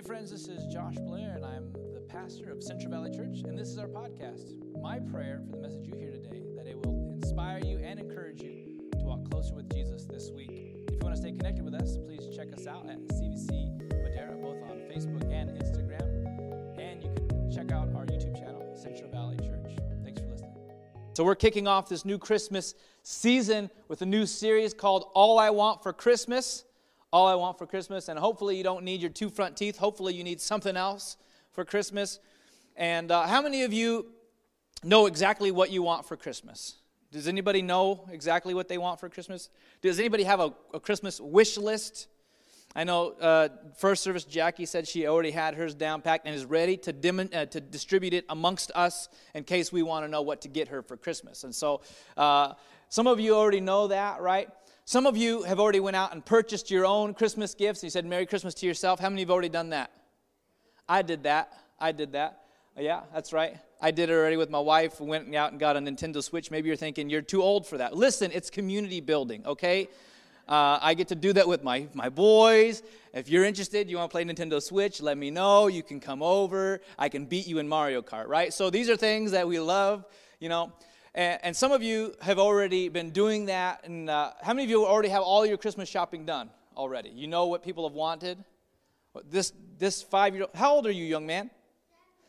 Hey, friends, this is Josh Blair, and I'm the pastor of Central Valley Church, and this is our podcast. My prayer for the message you hear today that it will inspire you and encourage you to walk closer with Jesus this week. If you want to stay connected with us, please check us out at CVC Madera, both on Facebook and Instagram, and you can check out our YouTube channel, Central Valley Church. Thanks for listening. So, we're kicking off this new Christmas season with a new series called All I Want for Christmas all I want for Christmas. And hopefully, you don't need your two front teeth. Hopefully, you need something else for Christmas. And uh, how many of you know exactly what you want for Christmas? Does anybody know exactly what they want for Christmas? Does anybody have a, a Christmas wish list? I know uh, first service Jackie said she already had hers down packed and is ready to, dim- uh, to distribute it amongst us in case we want to know what to get her for Christmas. And so uh, some of you already know that, right? Some of you have already went out and purchased your own Christmas gifts. You said Merry Christmas to yourself. How many have already done that? I did that. I did that. Yeah, that's right. I did it already with my wife. Went out and got a Nintendo Switch. Maybe you're thinking you're too old for that. Listen, it's community building, okay? Uh, I get to do that with my, my boys. If you're interested, you want to play Nintendo Switch, let me know. You can come over. I can beat you in Mario Kart, right? So these are things that we love, you know. And, and some of you have already been doing that. And uh, how many of you already have all your Christmas shopping done already? You know what people have wanted? This, this five year old, how old are you, young man?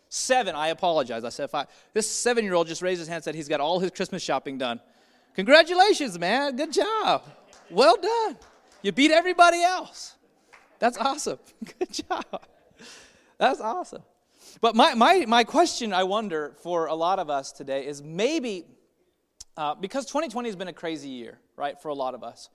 Seven. I apologize. I said five. This seven year old just raised his hand and said he's got all his Christmas shopping done. Congratulations, man. Good job. Well done. You beat everybody else. That's awesome. Good job. That's awesome. But my, my, my question, I wonder, for a lot of us today is maybe uh, because 2020 has been a crazy year, right, for a lot of us.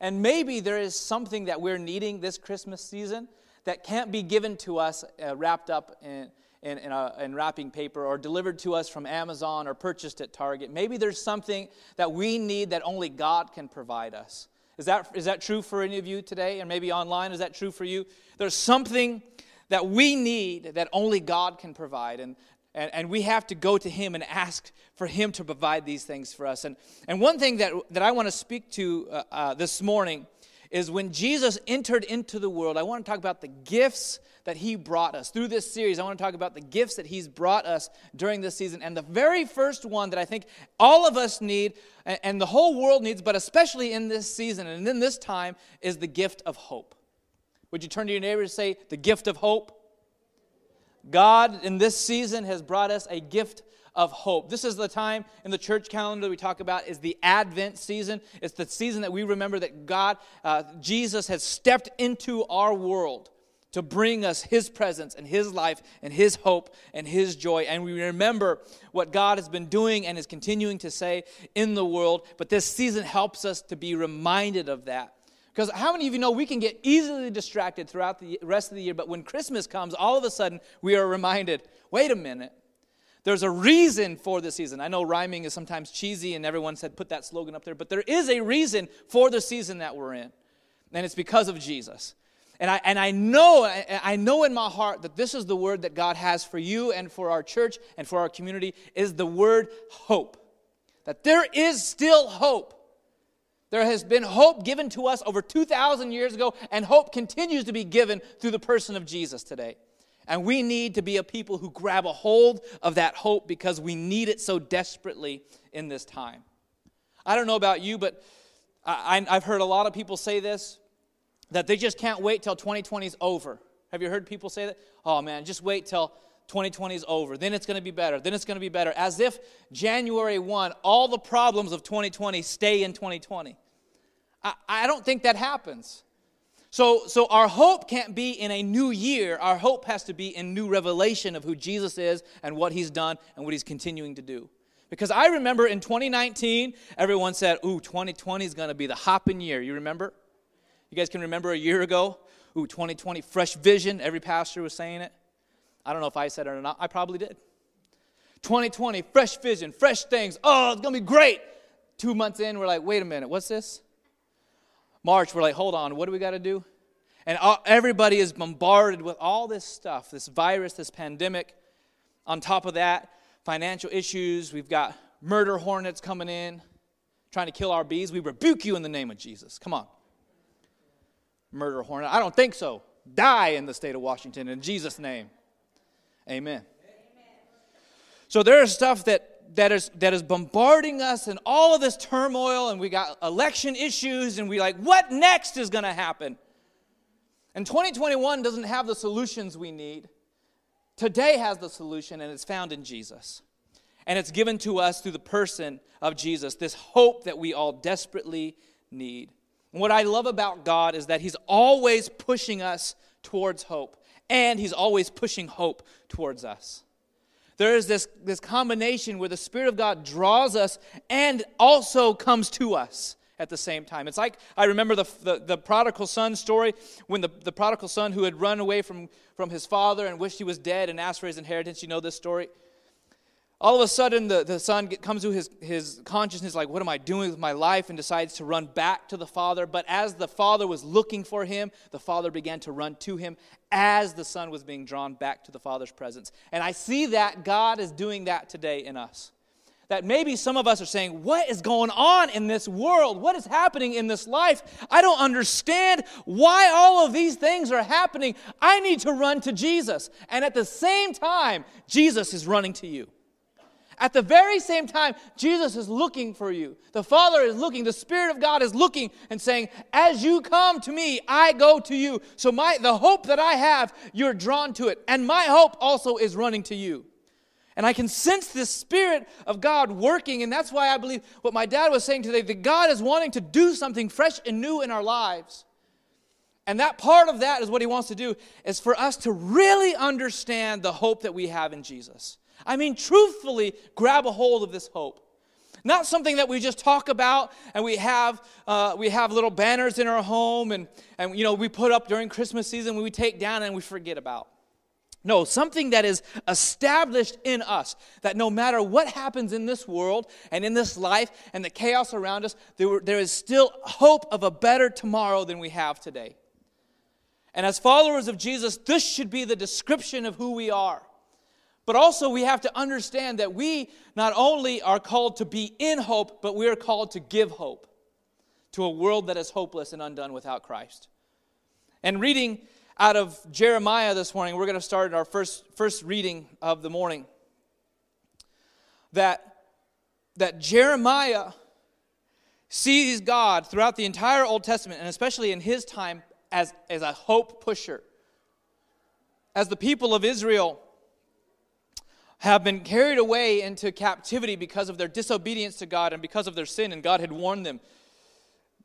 And maybe there is something that we're needing this Christmas season that can't be given to us uh, wrapped up in, in, in, a, in, wrapping paper or delivered to us from Amazon or purchased at Target. Maybe there's something that we need that only God can provide us. Is that, is that true for any of you today? And maybe online, is that true for you? There's something that we need that only God can provide. And, and, and we have to go to Him and ask for Him to provide these things for us. And, and one thing that, that I want to speak to uh, uh, this morning is when Jesus entered into the world, I want to talk about the gifts that He brought us. Through this series, I want to talk about the gifts that He's brought us during this season. And the very first one that I think all of us need, and the whole world needs, but especially in this season and in this time, is the gift of hope. Would you turn to your neighbor and say, the gift of hope? God in this season has brought us a gift of hope. This is the time in the church calendar we talk about is the Advent season. It's the season that we remember that God, uh, Jesus, has stepped into our world to bring us His presence and His life and His hope and His joy. And we remember what God has been doing and is continuing to say in the world. But this season helps us to be reminded of that. Because how many of you know we can get easily distracted throughout the rest of the year, but when Christmas comes, all of a sudden we are reminded wait a minute, there's a reason for the season. I know rhyming is sometimes cheesy, and everyone said put that slogan up there, but there is a reason for the season that we're in, and it's because of Jesus. And I, and I know I know in my heart that this is the word that God has for you and for our church and for our community is the word hope. That there is still hope. There has been hope given to us over 2,000 years ago, and hope continues to be given through the person of Jesus today. And we need to be a people who grab a hold of that hope because we need it so desperately in this time. I don't know about you, but I, have heard a lot of people say this that they just can't wait till 2020 is over. Have you heard people say that? Oh man, just wait till 2020 is over. Then it's going to be better. Then it's going to be better. As if January 1, all the problems of 2020 stay in 2020. I, I don't think that happens. So, so our hope can't be in a new year. Our hope has to be in new revelation of who Jesus is and what he's done and what he's continuing to do. Because I remember in 2019, everyone said, Ooh, 2020 is going to be the hopping year. You remember? You guys can remember a year ago? Ooh, 2020, fresh vision. Every pastor was saying it. I don't know if I said it or not. I probably did. 2020, fresh vision, fresh things. Oh, it's going to be great. Two months in, we're like, wait a minute, what's this? March, we're like, hold on, what do we got to do? And all, everybody is bombarded with all this stuff this virus, this pandemic. On top of that, financial issues. We've got murder hornets coming in, trying to kill our bees. We rebuke you in the name of Jesus. Come on. Murder hornet. I don't think so. die in the state of Washington in Jesus' name. Amen. So there is stuff that that is that is bombarding us and all of this turmoil and we got election issues and we like what next is going to happen? And 2021 doesn't have the solutions we need. Today has the solution and it's found in jesus. And it's given to us through the person of jesus this hope that we all desperately need. And what i love about god is that he's always pushing us towards hope and he's always pushing hope towards us there is this, this combination where the Spirit of God draws us and also comes to us at the same time. It's like I remember the, the, the, prodigal son story when the, the prodigal son who had run away from, from his father and wished he was dead and asked for his inheritance. You know this story? All of a sudden the, the son comes to his, his consciousness like what am i doing with my life and decides to run back to the father but as the father was looking for him the father began to run to him as the son was being drawn back to the father's presence and i see that god is doing that today in us that maybe some of us are saying, What is going on in this world? What is happening in this life? I don't understand why all of these things are happening. I need to run to Jesus. And at the same time, Jesus is running to you. At the very same time, Jesus is looking for you. The Father is looking. The Spirit of God is looking and saying, As you come to me, I go to you. So my the hope that I have, you're drawn to it. And my hope also is running to you. And I can sense this Spirit of God working, and that's why I believe what my dad was saying today that God is wanting to do something fresh and new in our lives. And that part of that is what he wants to do is for us to really understand the hope that we have in Jesus. I mean, truthfully, grab a hold of this hope. Not something that we just talk about and we have, uh, we have little banners in our home and, and, you know, we put up during Christmas season, we take down and we forget about. No, something that is established in us that no matter what happens in this world and in this life and the chaos around us, there, there is still hope of a better tomorrow than we have today. And as followers of Jesus, this should be the description of who we are. But also, we have to understand that we not only are called to be in hope, but we are called to give hope to a world that is hopeless and undone without Christ. And reading out of Jeremiah this morning, we're going to start our first, first reading of the morning. That, that Jeremiah sees God throughout the entire Old Testament, and especially in his time, as, as a hope pusher. As the people of Israel have been carried away into captivity because of their disobedience to God and because of their sin, and God had warned them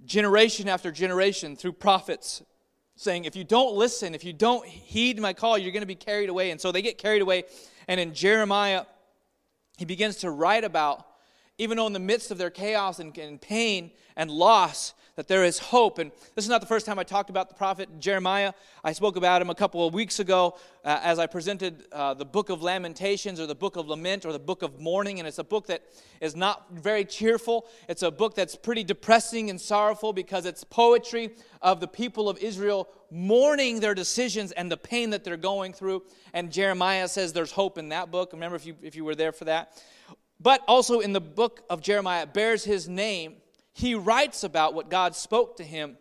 generation after generation through prophets saying, If you don't listen, if you don't heed my call, you're going to be carried away. And so they get carried away. And in Jeremiah, he begins to write about, even though in the midst of their chaos and, and pain and loss, that there is hope. And this is not the first time I talked about the prophet Jeremiah. I spoke about him a couple of weeks ago uh, as I presented uh, the book of Lamentations or the book of Lament or the book of Mourning. And it's a book that is not very cheerful. It's a book that's pretty depressing and sorrowful because it's poetry of the people of Israel mourning their decisions and the pain that they're going through. And Jeremiah says there's hope in that book. Remember if you, if you were there for that. But also in the book of Jeremiah, bears his name he writes about what God spoke to him,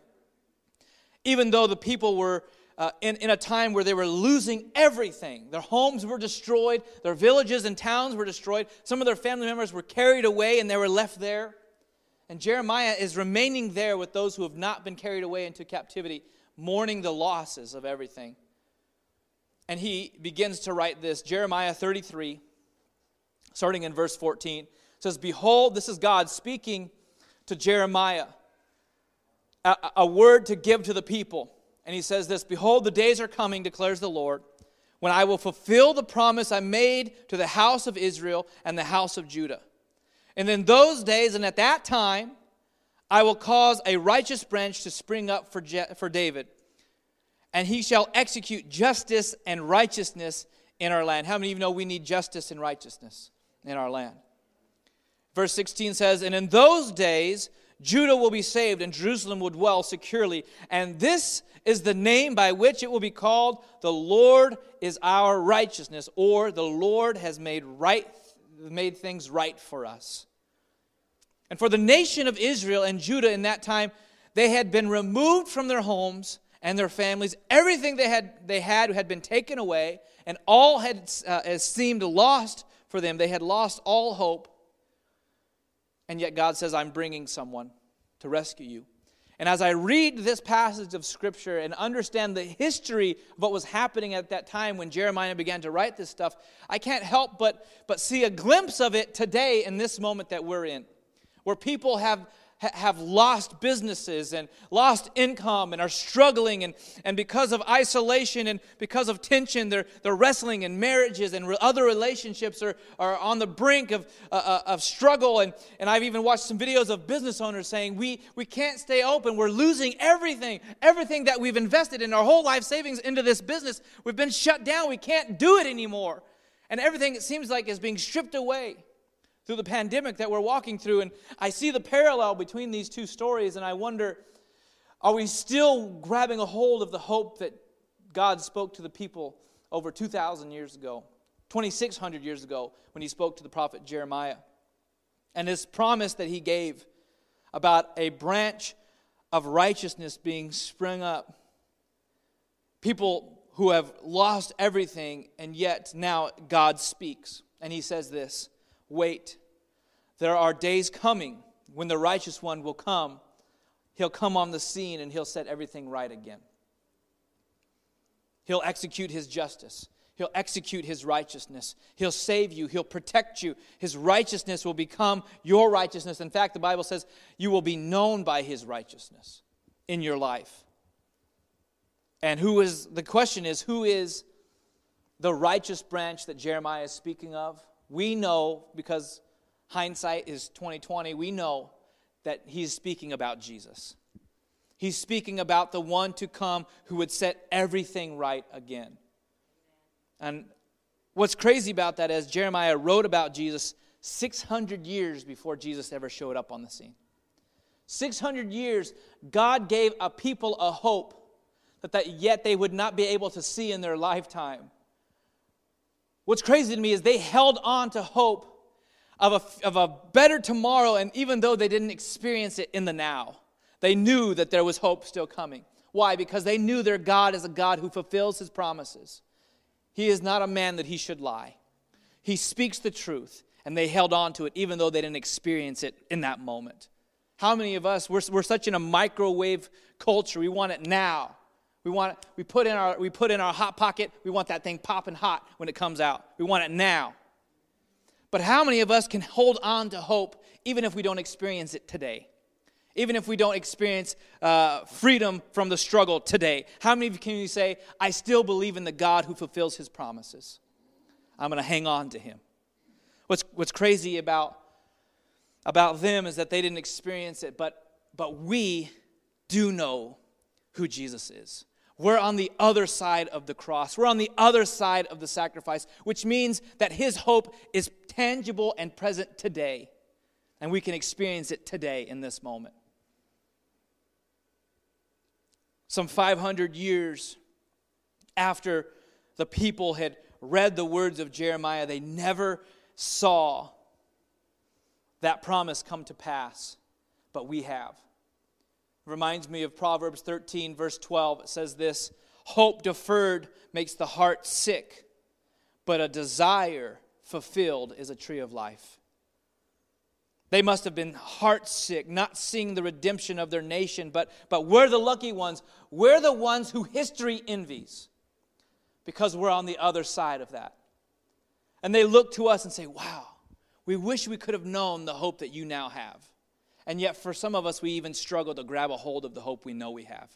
even though the people were uh, in, in a time where they were losing everything. Their homes were destroyed, their villages and towns were destroyed, some of their family members were carried away and they were left there. And Jeremiah is remaining there with those who have not been carried away into captivity, mourning the losses of everything. And he begins to write this Jeremiah 33, starting in verse 14, says, Behold, this is God speaking to Jeremiah a, a word to give to the people. And he says this Behold, the days are coming, declares the Lord, when I will fulfill the promise I made to the house of Israel and the house of Judah. And in those days and at that time, I will cause a righteous branch to spring up for, Je- for David, and he shall execute justice and righteousness in our land. How many of you know we need justice and righteousness in our land? Verse 16 says, And in those days, Judah will be saved and Jerusalem will dwell securely. And this is the name by which it will be called the Lord is our righteousness, or the Lord has made right made things right for us. And for the nation of Israel and Judah in that time, they had been removed from their homes and their families. Everything they had, they had had been taken away, and all had uh, seemed lost for them. They had lost all hope. And yet God says, I'm bringing someone to rescue you. And as I read this passage of Scripture and understand the history of what was happening at that time when Jeremiah began to write this stuff, I can't help but, but see a glimpse of it today in this moment that we're in, where people have have lost businesses and lost income and are struggling and, and because of isolation and because of tension they're, they're wrestling and marriages and re- other relationships are, are on the brink of, uh, uh, of struggle. And, and i've even watched some videos of business owners saying we, we can't stay open. We're losing everything everything that we've invested in. Our whole life savings into this business we've been shut down. We can't do it anymore. And everything it seems like is being stripped away through the pandemic that we're walking through. And I see the parallel between these two stories, and I wonder are we still grabbing a hold of the hope that God spoke to the people over 2,000 years ago, 2,600 years ago, when he spoke to the prophet Jeremiah? And his promise that he gave about a branch of righteousness being sprung up. People who have lost everything, and yet now God speaks. And he says this Wait. There are days coming when the righteous one will come. He'll come on the scene and he'll set everything right again. He'll execute his justice. He'll execute his righteousness. He'll save you. He'll protect you. His righteousness will become your righteousness. In fact, the Bible says you will be known by his righteousness in your life. And who is, the question is, who is the righteous branch that Jeremiah is speaking of? We know because hindsight is 2020 we know that he's speaking about jesus. He's speaking about the one to come who would set everything right again. And what's crazy about that is jeremiah wrote about jesus 600 years before jesus ever showed up on the scene. 600 years god gave a people a hope that, that yet they would not be able to see in their lifetime What's crazy to me is they held on to hope of a, of a better tomorrow, and even though they didn't experience it in the now, they knew that there was hope still coming. Why? Because they knew their God is a God who fulfills his promises. He is not a man that he should lie. He speaks the truth, and they held on to it even though they didn't experience it in that moment. How many of us, we're, we're such in a microwave culture, we want it now. We want we put in our we put in our hot pocket. We want that thing popping hot when it comes out. We want it now. But how many of us can hold on to hope even if we don't experience it today? Even if we don't experience uh, freedom from the struggle today, how many of you can you say, "I still believe in the God who fulfills His promises"? I'm going to hang on to Him. What's what's crazy about about them is that they didn't experience it, but but we do know who Jesus is. We're on the other side of the cross. We're on the other side of the sacrifice, which means that his hope is tangible and present today. And we can experience it today in this moment. Some 500 years after the people had read the words of Jeremiah, they never saw that promise come to pass, but we have reminds me of Proverbs 13, verse 12. It says this Hope deferred makes the heart sick, but a desire fulfilled is a tree of life. They must have been heartsick, not seeing the redemption of their nation, but, but we're the lucky ones. We're the ones who history envies because we're on the other side of that. And they look to us and say, Wow, we wish we could have known the hope that you now have. And yet, for some of us, we even struggle to grab a hold of the hope we know we have.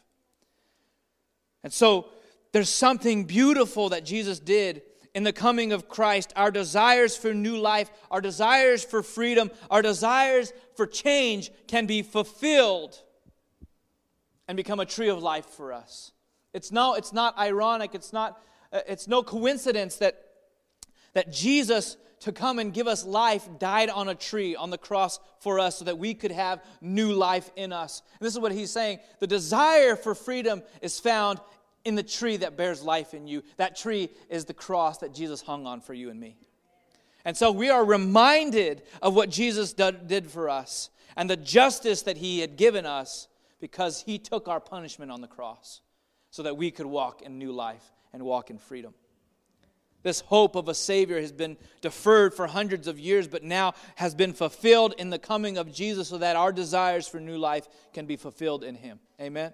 And so, there's something beautiful that Jesus did in the coming of Christ. Our desires for new life, our desires for freedom, our desires for change can be fulfilled and become a tree of life for us. It's no, it's not ironic, it's not, uh, it's no coincidence that, that Jesus to come and give us life died on a tree on the cross for us so that we could have new life in us. And this is what he's saying the desire for freedom is found in the tree that bears life in you. That tree is the cross that Jesus hung on for you and me. And so we are reminded of what Jesus did for us and the justice that he had given us because he took our punishment on the cross. so that we could walk in new life and walk in freedom. This hope of a Savior has been deferred for hundreds of years, but now has been fulfilled in the coming of Jesus so that our desires for new life can be fulfilled in Him. Amen?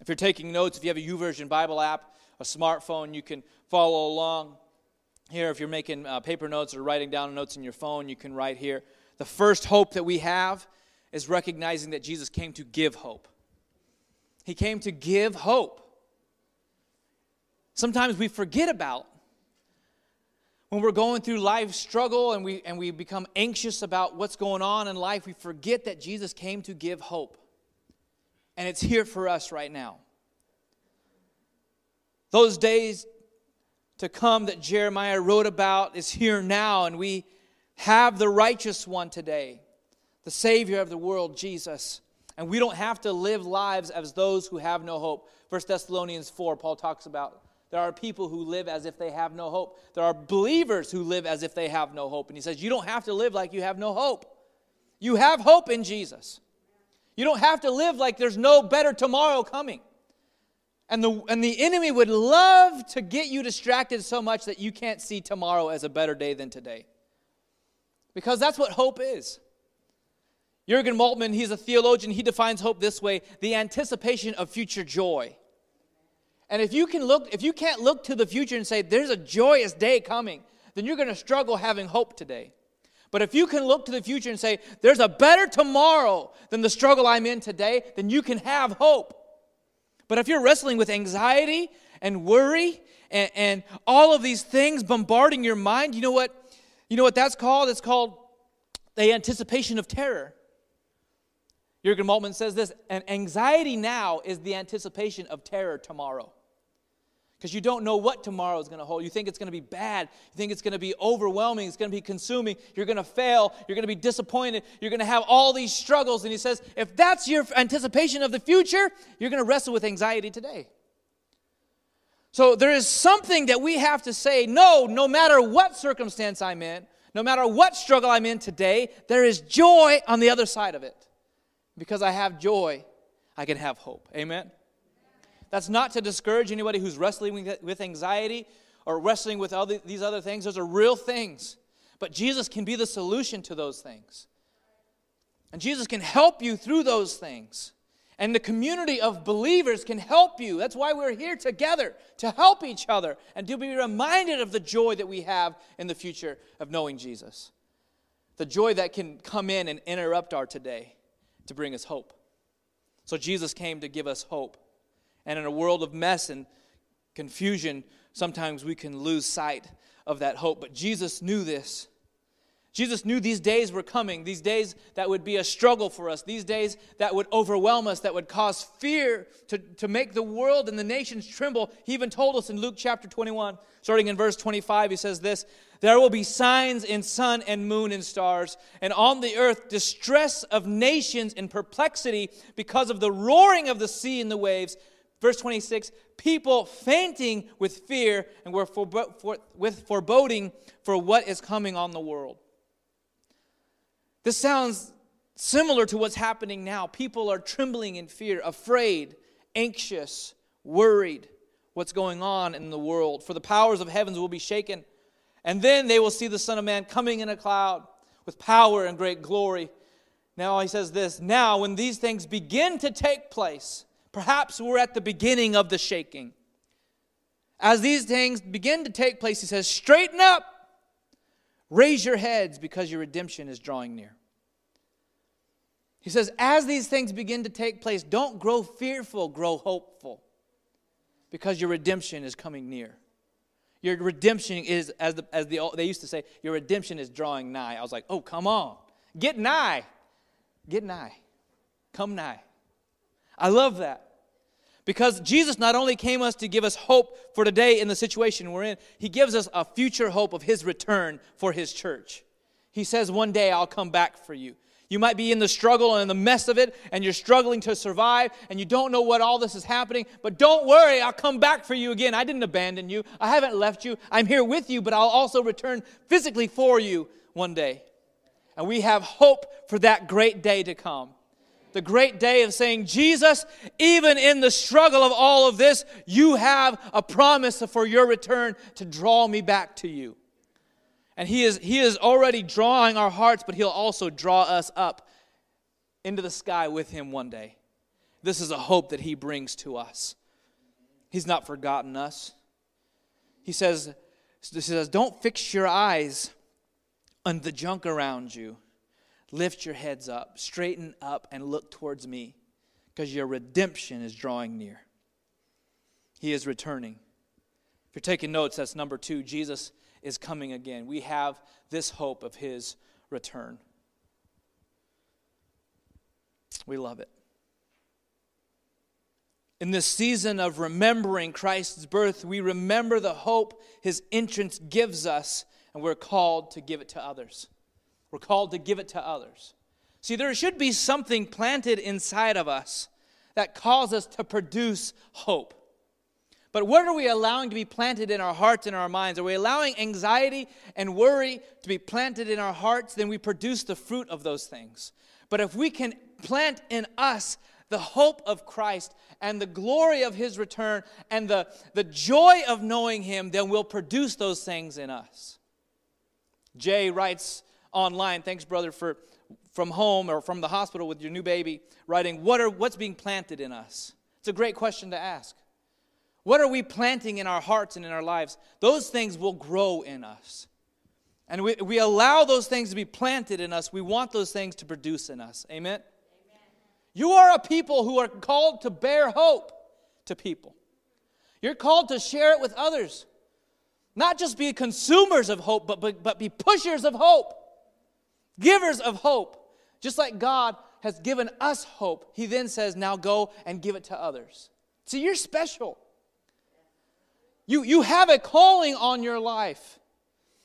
If you're taking notes, if you have a YouVersion Bible app, a smartphone, you can follow along here. If you're making uh, paper notes or writing down notes in your phone, you can write here. The first hope that we have is recognizing that Jesus came to give hope. He came to give hope. Sometimes we forget about when we're going through life struggle and we, and we become anxious about what's going on in life, we forget that Jesus came to give hope. And it's here for us right now. Those days to come that Jeremiah wrote about is here now, and we have the righteous one today, the Savior of the world, Jesus. And we don't have to live lives as those who have no hope. 1 Thessalonians 4, Paul talks about there are people who live as if they have no hope. There are believers who live as if they have no hope. And he says, You don't have to live like you have no hope. You have hope in Jesus. You don't have to live like there's no better tomorrow coming. And the, and the enemy would love to get you distracted so much that you can't see tomorrow as a better day than today. Because that's what hope is. Jurgen Moltmann, he's a theologian, he defines hope this way the anticipation of future joy. And if you can look, if you can't look to the future and say, there's a joyous day coming, then you're going to struggle having hope today. But if you can look to the future and say, there's a better tomorrow than the struggle I'm in today, then you can have hope. But if you're wrestling with anxiety and worry and, and all of these things bombarding your mind, you know what? You know what that's called? It's called the anticipation of terror. Jurgen Moltmann says this, and anxiety now is the anticipation of terror tomorrow because you don't know what tomorrow is going to hold. You think it's going to be bad. You think it's going to be overwhelming. It's going to be consuming. You're going to fail. You're going to be disappointed. You're going to have all these struggles. And he says, if that's your anticipation of the future, you're going to wrestle with anxiety today. So there is something that we have to say no, no matter what circumstance I'm in, no matter what struggle I'm in today, there is joy on the other side of it. Because I have joy, I can have hope. Amen. That's not to discourage anybody who's wrestling with anxiety or wrestling with all these other things. Those are real things. But Jesus can be the solution to those things. And Jesus can help you through those things. And the community of believers can help you. That's why we're here together to help each other and to be reminded of the joy that we have in the future of knowing Jesus. The joy that can come in and interrupt our today to bring us hope. So Jesus came to give us hope. And in a world of mess and confusion, sometimes we can lose sight of that hope. But Jesus knew this. Jesus knew these days were coming, these days that would be a struggle for us, these days that would overwhelm us, that would cause fear to, to make the world and the nations tremble. He even told us in Luke chapter 21, starting in verse 25, he says this There will be signs in sun and moon and stars, and on the earth distress of nations in perplexity because of the roaring of the sea and the waves Verse 26 people fainting with fear and were for, with foreboding for what is coming on the world. This sounds similar to what's happening now. People are trembling in fear, afraid, anxious, worried what's going on in the world. For the powers of heavens will be shaken, and then they will see the Son of Man coming in a cloud with power and great glory. Now he says this Now, when these things begin to take place, Perhaps we're at the beginning of the shaking. As these things begin to take place, he says, Straighten up, raise your heads, because your redemption is drawing near. He says, As these things begin to take place, don't grow fearful, grow hopeful, because your redemption is coming near. Your redemption is, as, the, as the, they used to say, your redemption is drawing nigh. I was like, oh, come on. Get nigh. Get nigh. Come nigh. I love that. Because Jesus not only came us to give us hope for today in the situation we're in, he gives us a future hope of his return for his church. He says, One day I'll come back for you. You might be in the struggle and in the mess of it, and you're struggling to survive, and you don't know what all this is happening, but don't worry, I'll come back for you again. I didn't abandon you, I haven't left you. I'm here with you, but I'll also return physically for you one day. And we have hope for that great day to come. The great day of saying, Jesus, even in the struggle of all of this, you have a promise for your return to draw me back to you. And he is, he is already drawing our hearts, but He'll also draw us up into the sky with Him one day. This is a hope that He brings to us. He's not forgotten us. He says, he says Don't fix your eyes on the junk around you. Lift your heads up, straighten up, and look towards me, because your redemption is drawing near. He is returning. If you're taking notes, that's number two. Jesus is coming again. We have this hope of his return. We love it. In this season of remembering Christ's birth, we remember the hope his entrance gives us, and we're called to give it to others. We're called to give it to others. See, there should be something planted inside of us that calls us to produce hope. But what are we allowing to be planted in our hearts and our minds? Are we allowing anxiety and worry to be planted in our hearts? Then we produce the fruit of those things. But if we can plant in us the hope of Christ and the glory of his return and the, the joy of knowing him, then we'll produce those things in us. Jay writes online, thanks, brother, for from home or from the hospital with your new baby, writing, what are, What's being planted in us? It's a great question to ask. What are we planting in our hearts and in our lives? Those things will grow in us. And we, we allow those things to be planted in us. We want those things to produce in us. Amen? Amen? You are a people who are called to bear hope to people. You're called to share it with others. Not just be consumers of hope, but, but, but be pushers of hope, givers of hope. Just like God has given us hope, He then says, now go and give it to others. See, you're special. You, you have a calling on your life.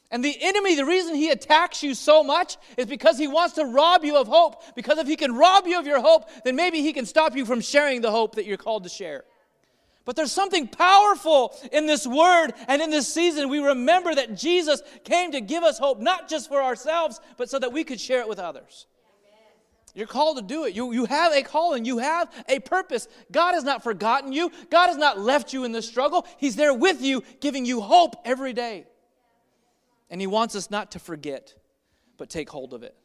And the enemy, the reason he attacks you so much is because he wants to rob you of hope. Because if he can rob you of your hope, then maybe he can stop you from sharing the hope that you're called to share. But there's something powerful in this word and in this season. We remember that Jesus came to give us hope, not just for ourselves, but so that we could share it with others. You're called to do it. You, you have a calling, you have a purpose. God has not forgotten you, God has not left you in the struggle. He's there with you, giving you hope every day. And He wants us not to forget, but take hold of it.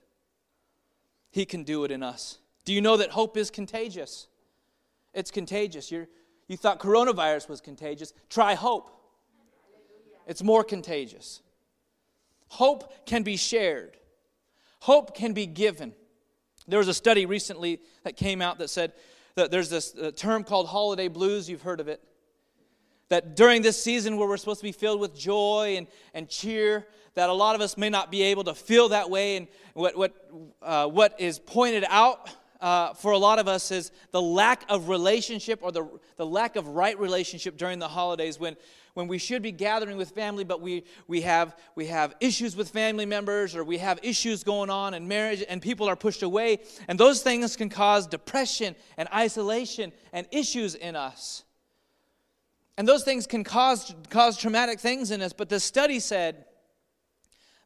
He can do it in us. Do you know that hope is contagious? It's contagious. You're, you thought coronavirus was contagious. Try hope, it's more contagious. Hope can be shared, hope can be given. There was a study recently that came out that said that there's this term called holiday blues. You've heard of it. That during this season where we're supposed to be filled with joy and, and cheer, that a lot of us may not be able to feel that way. And what, what, uh, what is pointed out uh, for a lot of us is the lack of relationship or the, the lack of right relationship during the holidays when when we should be gathering with family, but we, we, have, we have issues with family members or we have issues going on in marriage and people are pushed away. And those things can cause depression and isolation and issues in us. And those things can cause, cause traumatic things in us. But the study said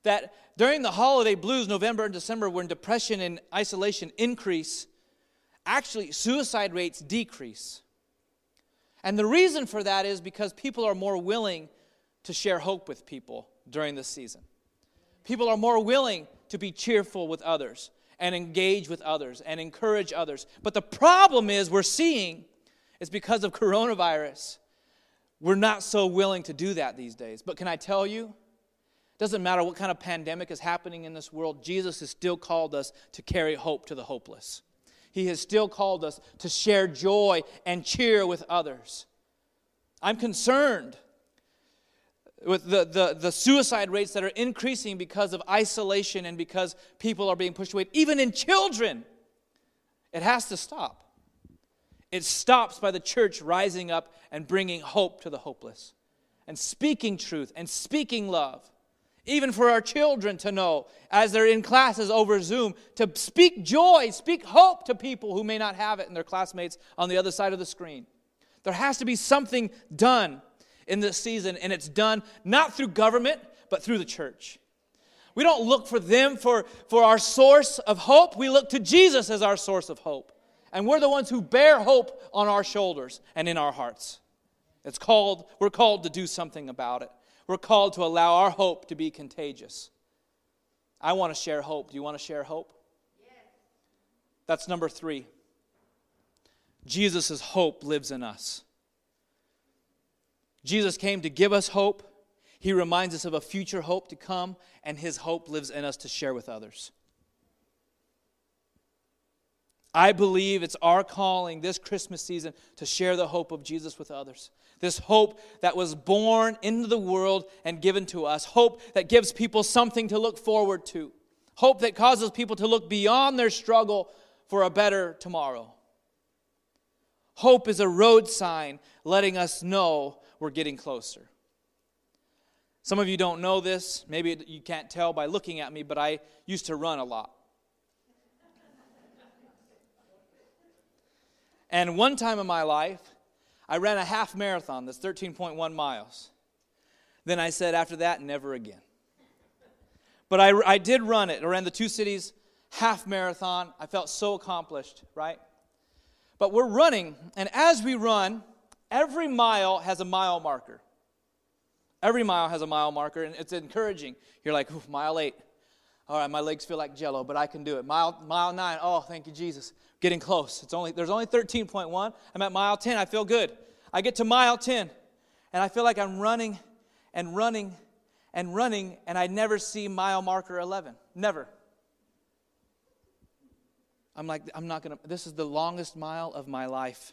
that during the holiday blues, November and December, when depression and isolation increase, actually suicide rates decrease. And the reason for that is because people are more willing to share hope with people during this season. People are more willing to be cheerful with others and engage with others and encourage others. But the problem is we're seeing is because of coronavirus. We're not so willing to do that these days. But can I tell you? Doesn't matter what kind of pandemic is happening in this world, Jesus has still called us to carry hope to the hopeless. He has still called us to share joy and cheer with others. I'm concerned with the, the, the suicide rates that are increasing because of isolation and because people are being pushed away, even in children. It has to stop. It stops by the church rising up and bringing hope to the hopeless and speaking truth and speaking love even for our children to know as they're in classes over Zoom, to speak joy, speak hope to people who may not have it and their classmates on the other side of the screen. There has to be something done in this season, and it's done not through government, but through the church. We don't look for them for, for our source of hope. We look to Jesus as our source of hope. And we're the ones who bear hope on our shoulders and in our hearts. It's called, we're called to do something about it. We're called to allow our hope to be contagious. I want to share hope. Do you want to share hope? Yes. That's number three. Jesus' hope lives in us. Jesus came to give us hope. He reminds us of a future hope to come, and his hope lives in us to share with others. I believe it's our calling this Christmas season to share the hope of Jesus with others. This hope that was born into the world and given to us. Hope that gives people something to look forward to. Hope that causes people to look beyond their struggle for a better tomorrow. Hope is a road sign letting us know we're getting closer. Some of you don't know this. Maybe you can't tell by looking at me, but I used to run a lot. And one time in my life, I ran a half marathon that's 13.1 miles. Then I said, after that, never again. But I, I did run it. I ran the two cities half marathon. I felt so accomplished, right? But we're running, and as we run, every mile has a mile marker. Every mile has a mile marker, and it's encouraging. You're like, mile eight. All right, my legs feel like jello, but I can do it. Mile, mile nine, oh, thank you, Jesus getting close. It's only there's only 13.1. I'm at mile 10. I feel good. I get to mile 10 and I feel like I'm running and running and running and I never see mile marker 11. Never. I'm like I'm not going to this is the longest mile of my life.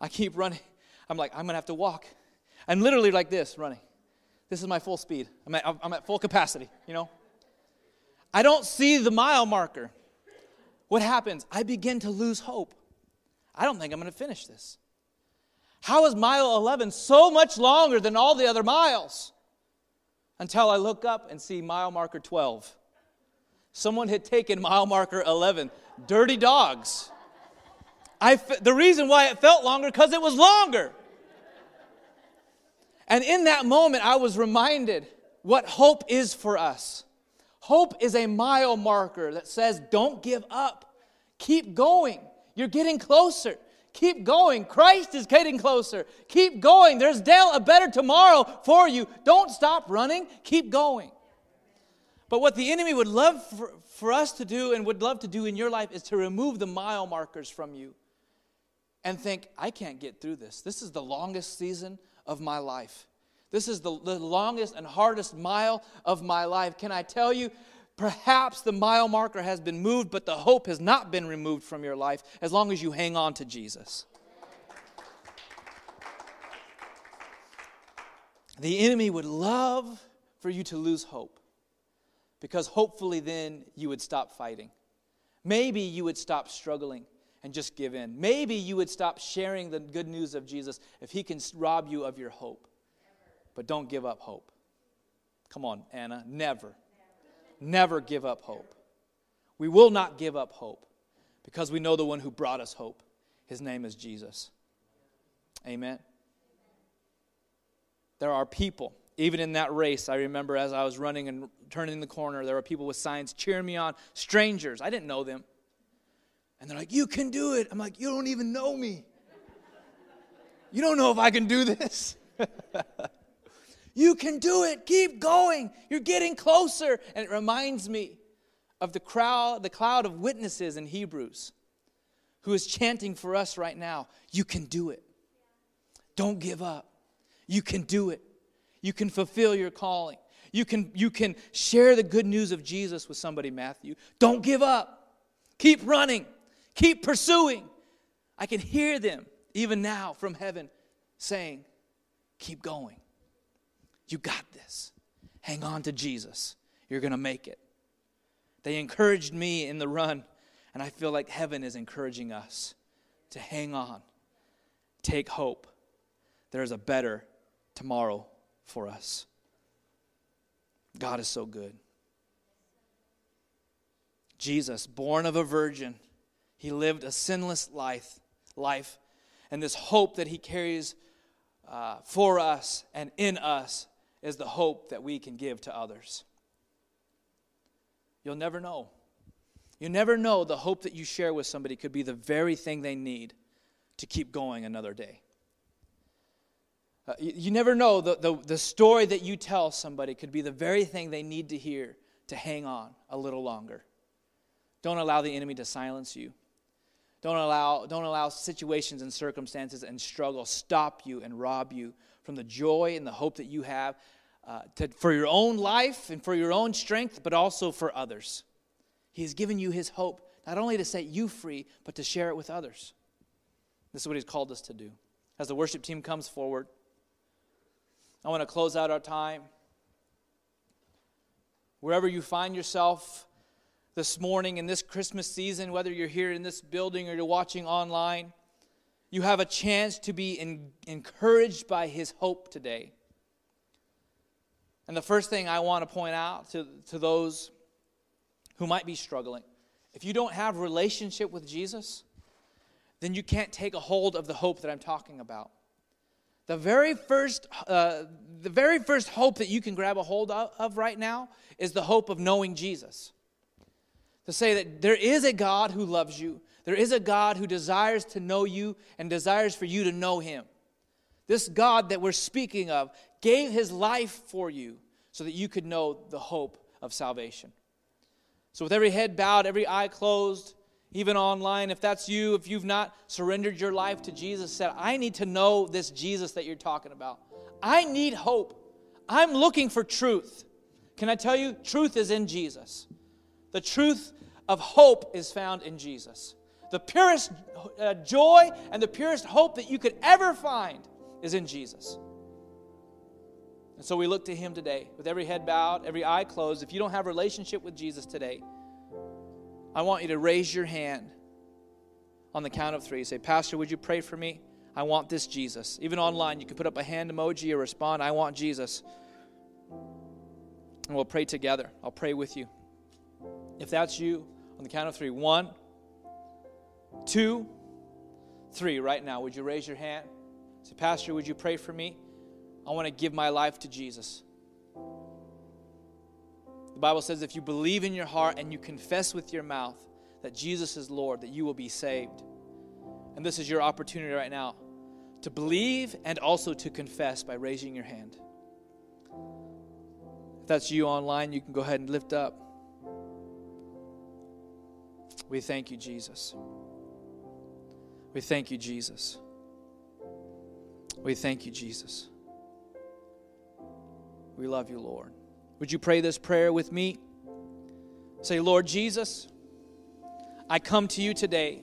I keep running. I'm like I'm going to have to walk. I'm literally like this running. This is my full speed. I'm at, I'm at full capacity, you know? I don't see the mile marker what happens? I begin to lose hope. I don't think I'm going to finish this. How is mile 11 so much longer than all the other miles? Until I look up and see mile marker 12. Someone had taken mile marker 11. Dirty dogs. I, the reason why it felt longer because it was longer. And in that moment, I was reminded what hope is for us. Hope is a mile marker that says, don't give up. Keep going. You're getting closer. Keep going. Christ is getting closer. Keep going. There's Dale a better tomorrow for you. Don't stop running. Keep going. But what the enemy would love for, for us to do and would love to do in your life is to remove the mile markers from you and think, I can't get through this. This is the longest season of my life. This is the, the longest and hardest mile of my life. Can I tell you? Perhaps the mile marker has been moved, but the hope has not been removed from your life as long as you hang on to Jesus. The enemy would love for you to lose hope because hopefully then you would stop fighting. Maybe you would stop struggling and just give in. Maybe you would stop sharing the good news of Jesus if he can rob you of your hope. But don't give up hope. Come on, Anna, never. Never give up hope. We will not give up hope because we know the one who brought us hope. His name is Jesus. Amen. There are people, even in that race, I remember as I was running and turning the corner, there were people with signs cheering me on, strangers. I didn't know them. And they're like, You can do it. I'm like, You don't even know me. You don't know if I can do this. You can do it. Keep going. You're getting closer. And it reminds me of the crowd, the cloud of witnesses in Hebrews who is chanting for us right now. You can do it. Don't give up. You can do it. You can fulfill your calling. You can, you can share the good news of Jesus with somebody, Matthew. Don't give up. Keep running. Keep pursuing. I can hear them even now from heaven saying, Keep going. You got this. Hang on to Jesus. You're going to make it. They encouraged me in the run, and I feel like heaven is encouraging us to hang on, take hope. There is a better tomorrow for us. God is so good. Jesus, born of a virgin, he lived a sinless life, life, and this hope that he carries uh, for us and in us is the hope that we can give to others. You'll never know. You never know the hope that you share with somebody could be the very thing they need to keep going another day. Uh, you, you, never know the, the, the story that you tell somebody could be the very thing they need to hear to hang on a little longer. Don't allow the enemy to silence you. Don't allow, don't allow situations and circumstances and struggle stop you and rob you from the joy and the hope that you have uh, to, for your own life and for your own strength, but also for others. He has given you His hope, not only to set you free, but to share it with others. This is what He's called us to do. As the worship team comes forward, I want to close out our time. Wherever you find yourself this morning in this Christmas season, whether you're here in this building or you're watching online, you have a chance to be in, encouraged by His hope today. And the first thing I want to point out to, to those who might be struggling if you don't have relationship with Jesus, then you can't take a hold of the hope that I'm talking about. The very first, uh, the very first hope that you can grab a hold of, of right now is the hope of knowing Jesus. To say that there is a God who loves you, there is a God who desires to know you and desires for you to know him. This God that we're speaking of gave his life for you so that you could know the hope of salvation. So, with every head bowed, every eye closed, even online, if that's you, if you've not surrendered your life to Jesus, said, I need to know this Jesus that you're talking about. I need hope. I'm looking for truth. Can I tell you? Truth is in Jesus. The truth of hope is found in Jesus. The purest uh, joy and the purest hope that you could ever find is in Jesus. And so we look to him today with every head bowed, every eye closed. If you don't have a relationship with Jesus today, I want you to raise your hand on the count of three. Say, Pastor, would you pray for me? I want this Jesus. Even online, you can put up a hand emoji or respond, I want Jesus. And we'll pray together. I'll pray with you. If that's you, on the count of three one, two, three, right now, would you raise your hand? Say, Pastor, would you pray for me? I want to give my life to Jesus. The Bible says if you believe in your heart and you confess with your mouth that Jesus is Lord, that you will be saved. And this is your opportunity right now to believe and also to confess by raising your hand. If that's you online, you can go ahead and lift up. We thank you, Jesus. We thank you, Jesus. We thank you, Jesus. We love you, Lord. Would you pray this prayer with me? Say, Lord Jesus, I come to you today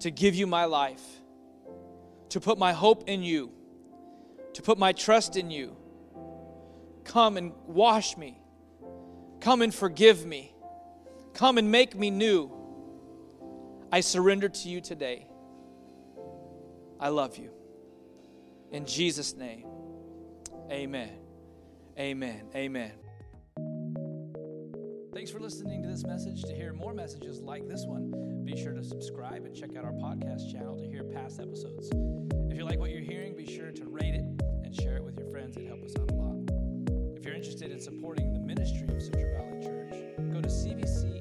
to give you my life, to put my hope in you, to put my trust in you. Come and wash me. Come and forgive me. Come and make me new. I surrender to you today. I love you. In Jesus' name, amen. Amen. Amen. Thanks for listening to this message. To hear more messages like this one, be sure to subscribe and check out our podcast channel to hear past episodes. If you like what you're hearing, be sure to rate it and share it with your friends. It helps us out a lot. If you're interested in supporting the ministry of Central Valley Church, go to CVC